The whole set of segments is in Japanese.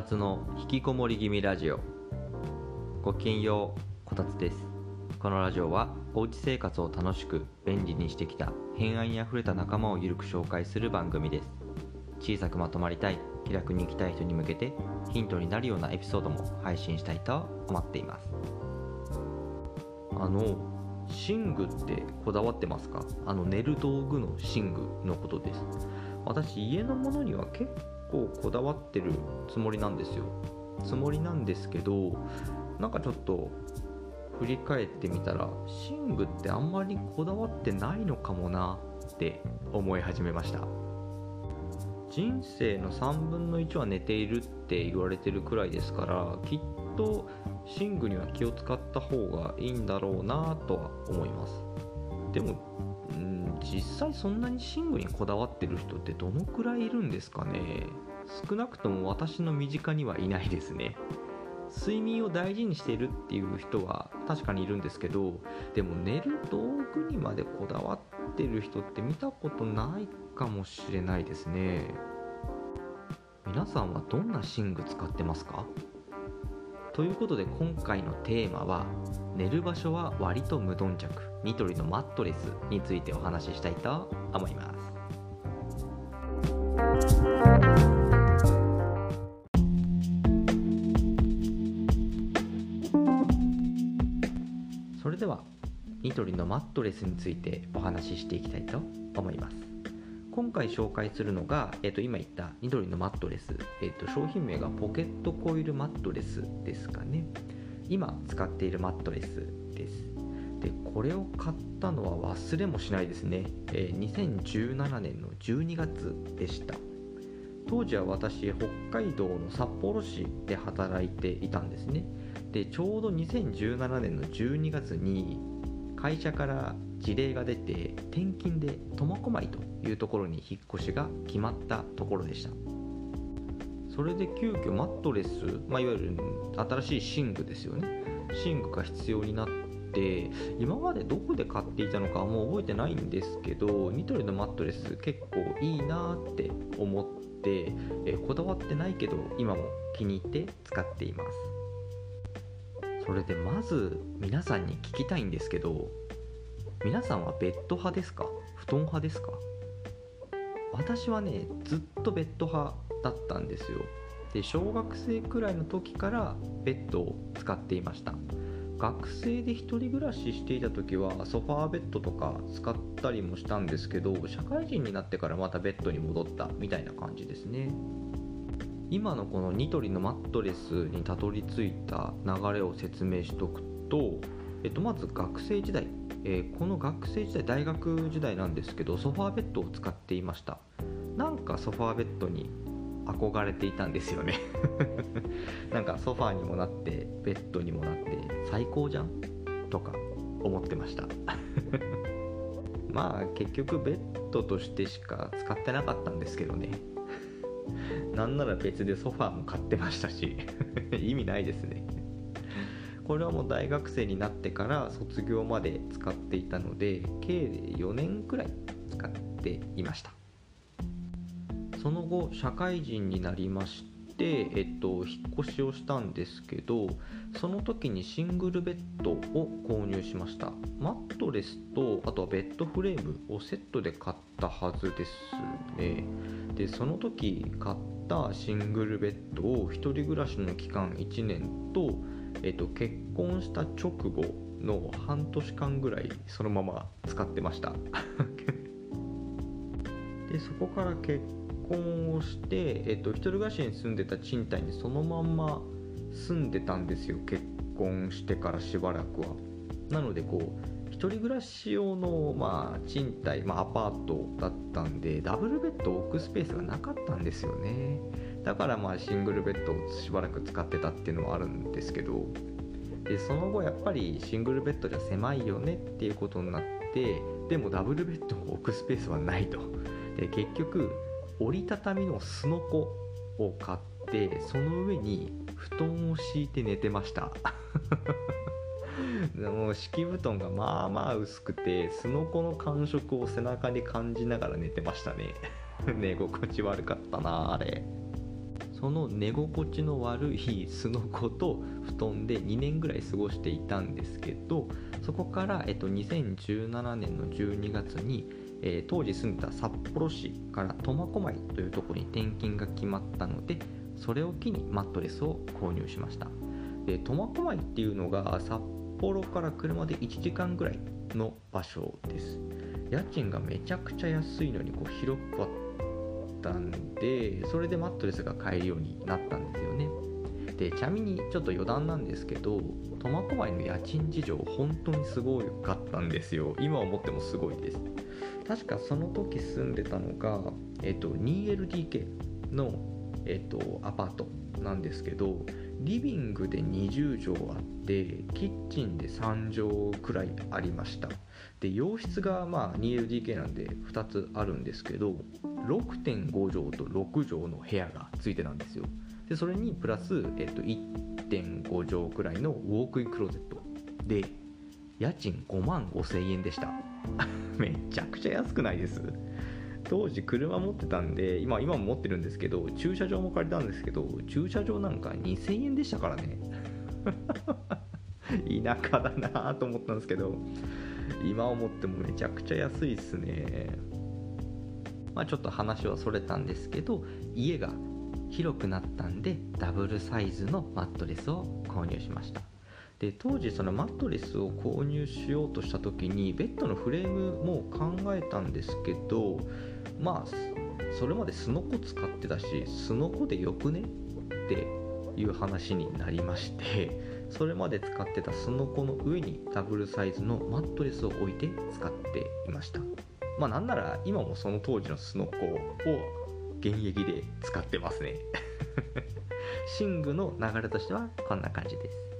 たつの引きこもり気味ラジオ。ごきげんようこたつです。このラジオはおうち生活を楽しく便利にしてきた偏愛にあふれた仲間をゆるく紹介する番組です。小さくまとまりたい気楽に生きたい人に向けてヒントになるようなエピソードも配信したいと思っています。あの寝具ってこだわってますか？あの寝る道具の寝具のことです。私家のものには結構こだわってるつもりなんですよ。つもりなんですけどなんかちょっと振り返ってみたら寝具ってあんまりこだわってないのかもなって思い始めました。人生の3分の1は寝ているって言われてるくらいですからきっと寝具には気を使った方がいいんだろうなとは思います。でも実際そんなに寝具にこだわってる人ってどのくらいいるんですかね？少なくとも私の身近にはいないですね。睡眠を大事にしているっていう人は確かにいるんですけどでも寝る道具にまでこだわってる人って見たことないかもしれないですね。皆さんはどんな寝具使ってますか？ということで今回のテーマは寝る場所は割と無頓着ニトリのマットレスについてお話ししたいと思います。それではニトリのマットレスについてお話ししていきたいと思います。今回紹介するのが、えー、と今言ったニトリのマットレス、えー、と商品名がポケットコイルマットレスですかね。今使っているマットレスです。でこれを買ったのは忘れもしないですね、えー、2017年の12月でした。当時は私北海道の札幌市で働いていたんですね。でちょうど2017年の12月に会社から事例が出て転勤で苫小牧というところに引っ越しが決まったところでした。それで急遽マットレス、まあ、いわゆる新しい寝具ですよね。寝具が必要になって今までどこで買っていたのかもう覚えてないんですけどニトリのマットレス結構いいなって思って、えこだわってないけど今も気に入って使っています。それでまず皆さんに聞きたいんですけど皆さんはベッド派ですか？布団派ですか？私はねずっとベッド派だったんですよ。で小学生くらいの時からベッドを使っていました。学生で1人暮らししていた時はソファーベッドとか使ったりもしたんですけど社会人になってからまたベッドに戻ったみたいな感じですね。今のこのニトリのマットレスにたどり着いた流れを説明しておくと、えっと、まず学生時代、えー、この学生時代大学時代なんですけどソファーベッドを使っていました。なんかソファーベッドに憧れていたんですよね。なんかソファーにもなってベッドにもなって最高じゃん？とか思ってました。まあ結局ベッドとしてしか使ってなかったんですけどね。なんなら別でソファーも買ってましたし 意味ないですね。これはもう大学生になってから卒業まで使っていたので計4年くらい使っていました。その後社会人になりまして、えっと、引っ越しをしたんですけどその時にシングルベッドを購入しました。マットレスとあとはベッドフレームをセットで買ったはずですね。でその時買ったシングルベッドを1人暮らしの期間1年と、えっと、結婚した直後の半年間ぐらいそのまま使ってました。でそこから結婚をして、えっと、一人暮らしに住んでた賃貸にそのまんま住んでたんですよ。結婚してからしばらくは。なのでこう一人暮らし用の、まあ、賃貸、まあ、アパートだっったんでダブルベッドを置くスペースがなかったんですよね。だからまあシングルベッドをしばらく使ってたっていうのはあるんですけどでその後やっぱりシングルベッドじゃ狭いよねっていうことになってでもダブルベッドを置くスペースはないと。で結局折りたたみのすのこを買ってその上に布団を敷いて寝てました。もう敷布団がまあまあ薄くてすのこの感触を背中に感じながら寝てましたね。寝心地悪かったなあれ。その寝心地の悪いすのこと布団で2年ぐらい過ごしていたんですけどそこから、えっと、2017年の12月に、えー、当時住んでた札幌市から苫小牧というところに転勤が決まったのでそれを機にマットレスを購入しました。で苫小牧っていうのが札幌から車で1時間ぐらいの場所です。家賃がめちゃくちゃ安いのにこう広かったんでそれでマットレスが買えるようになったんですよね。でちなみにちょっと余談なんですけど苫小牧の家賃事情本当にすごかったんですよ。今思ってもすごいです。確かその時住んでたのが、えっと、2LDK の、えっと、アパートなんですけどリビングで20畳あってキッチンで3畳くらいありました。で洋室がまあ 2LDK なんで2つあるんですけど6.5畳と6畳の部屋がついてたんですよ。でそれにプラス、えっと、1.5畳くらいのウォークインクローゼット。で家賃5万5000円でした。めちゃくちゃ安くないです？当時車持ってたんで今今も持ってるんですけど駐車場も借りたんですけど駐車場なんか2000円でしたからね。田舎だなと思ったんですけど今思ってもめちゃくちゃ安いっすね。まあちょっと話はそれたんですけど家が広くなったんでダブルサイズのマットレスを購入しました。で当時そのマットレスを購入しようとした時にベッドのフレームも考えたんですけどまあそれまでスノコ使ってたしスノコでよくねっていう話になりましてそれまで使ってたスノコの上にダブルサイズのマットレスを置いて使っていました。まあなんなら今もその当時のスノコを現役で使ってますね。寝具の流れとしてはこんな感じです。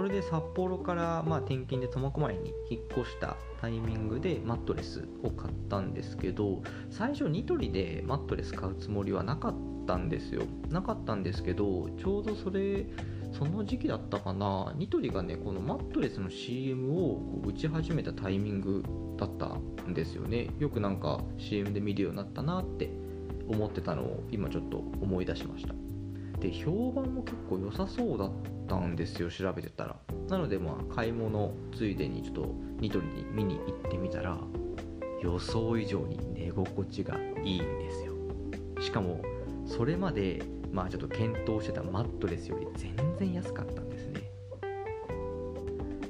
それで札幌からまあ転勤で苫小牧に引っ越したタイミングでマットレスを買ったんですけど最初ニトリでマットレス買うつもりはなかったんですよ。なかったんですけどちょうどそれその時期だったかな。ニトリがねこのマットレスの CM を打ち始めたタイミングだったんですよね。よくなんか CM で見るようになったなって思ってたのを今ちょっと思い出しました。で評判も結構良さそうだったんですよ調べてたら。なのでまあ買い物ついでにちょっとニトリに見に行ってみたら予想以上に寝心地がいいんですよ。しかもそれまでまあちょっと検討してたマットレスより全然安かったんですね。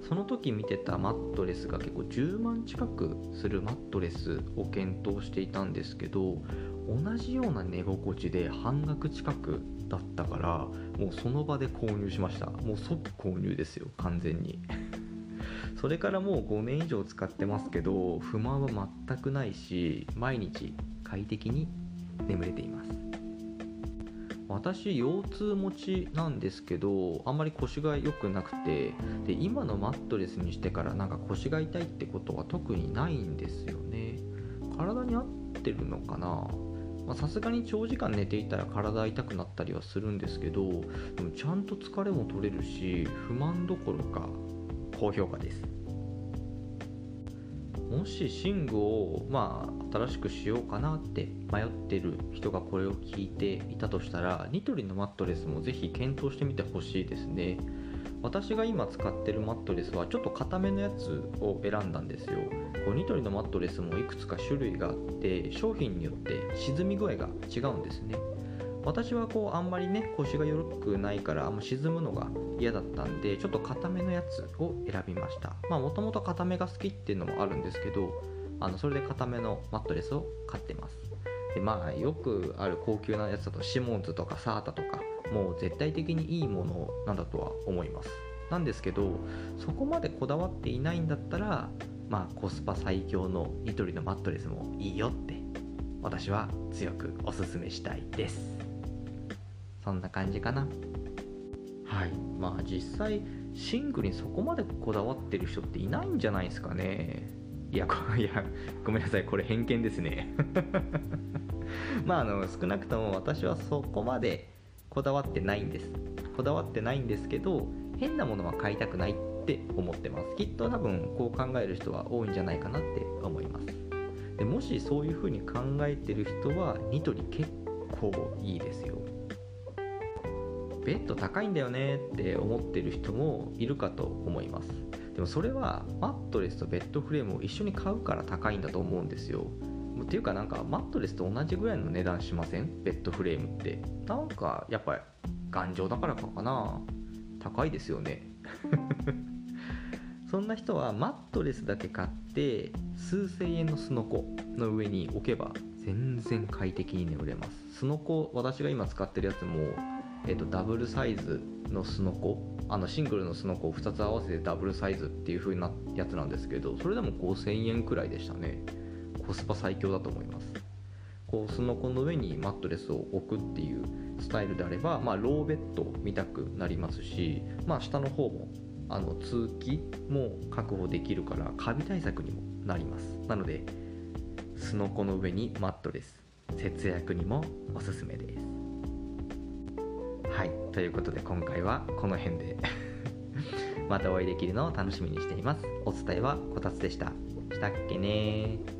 その時見てたマットレスが結構10万近くするマットレスを検討していたんですけど同じような寝心地で半額近くだったからもうその場で購入しました。もう即購入ですよ完全に。それからもう5年以上使ってますけど不満は全くないし毎日快適に眠れています。私腰痛持ちなんですけどあんまり腰が良くなくてで今のマットレスにしてからなんか腰が痛いってことは特にないんですよね。体に合ってるのかな？さすがに長時間寝ていたら体痛くなったりはするんですけどでもちゃんと疲れも取れるし不満どころか高評価です。もし寝具をまあ新しくしようかなって迷ってる人がこれを聞いていたとしたらニトリのマットレスもぜひ検討してみてほしいですね。私が今使ってるマットレスはちょっと硬めのやつを選んだんですよ。こうニトリのマットレスもいくつか種類があって商品によって沈み具合が違うんですね。私はこうあんまりね腰が緩くないからあんま沈むのが嫌だったんでちょっと硬めのやつを選びました。まあもともと硬めが好きっていうのもあるんですけどあのそれで硬めのマットレスを買ってます。でまあよくある高級なやつだとシモンズとかサータとかもう絶対的にいいものなんだとは思います。なんですけどそこまでこだわっていないんだったらまあコスパ最強のニトリのマットレスもいいよって私は強くおすすめしたいです。そんな感じかな。はい。まあ実際寝具にそこまでこだわってる人っていないんじゃないですかね。いや いやごめんなさい。これ偏見ですね。まああの少なくとも私はそこまでこだわってないんです。こだわってないんですけど変なものは買いたくないって思ってます。きっと多分こう考える人は多いんじゃないかなって思います。でもしそういう風に考えてる人はニトリ結構いいですよ。ベッド高いんだよねって思ってる人もいるかと思います。でもそれはマットレスとベッドフレームを一緒に買うから高いんだと思うんですよ。っていうかなんかマットレスと同じぐらいの値段しません？ベッドフレームって。なんかやっぱ頑丈だからかかな。高いですよね。そんな人はマットレスだけ買って数千円のすのこの上に置けば全然快適に眠れます。すのこ私が今使ってるやつも、えーと、ダブルサイズのすのこあのシングルのすのこを2つ合わせてダブルサイズっていう風なやつなんですけどそれでも5000円くらいでしたね。コスパ最強だと思います。こうすのこの上にマットレスを置くっていうスタイルであれば、まあ、ローベッド見たくなりますし、まあ、下の方もあの通気も確保できるからカビ対策にもなります。なのですのこの上にマットレス節約にもおすすめです。はい。ということで今回はこの辺で。またお会いできるのを楽しみにしています。お伝えはこたつでした。したっけね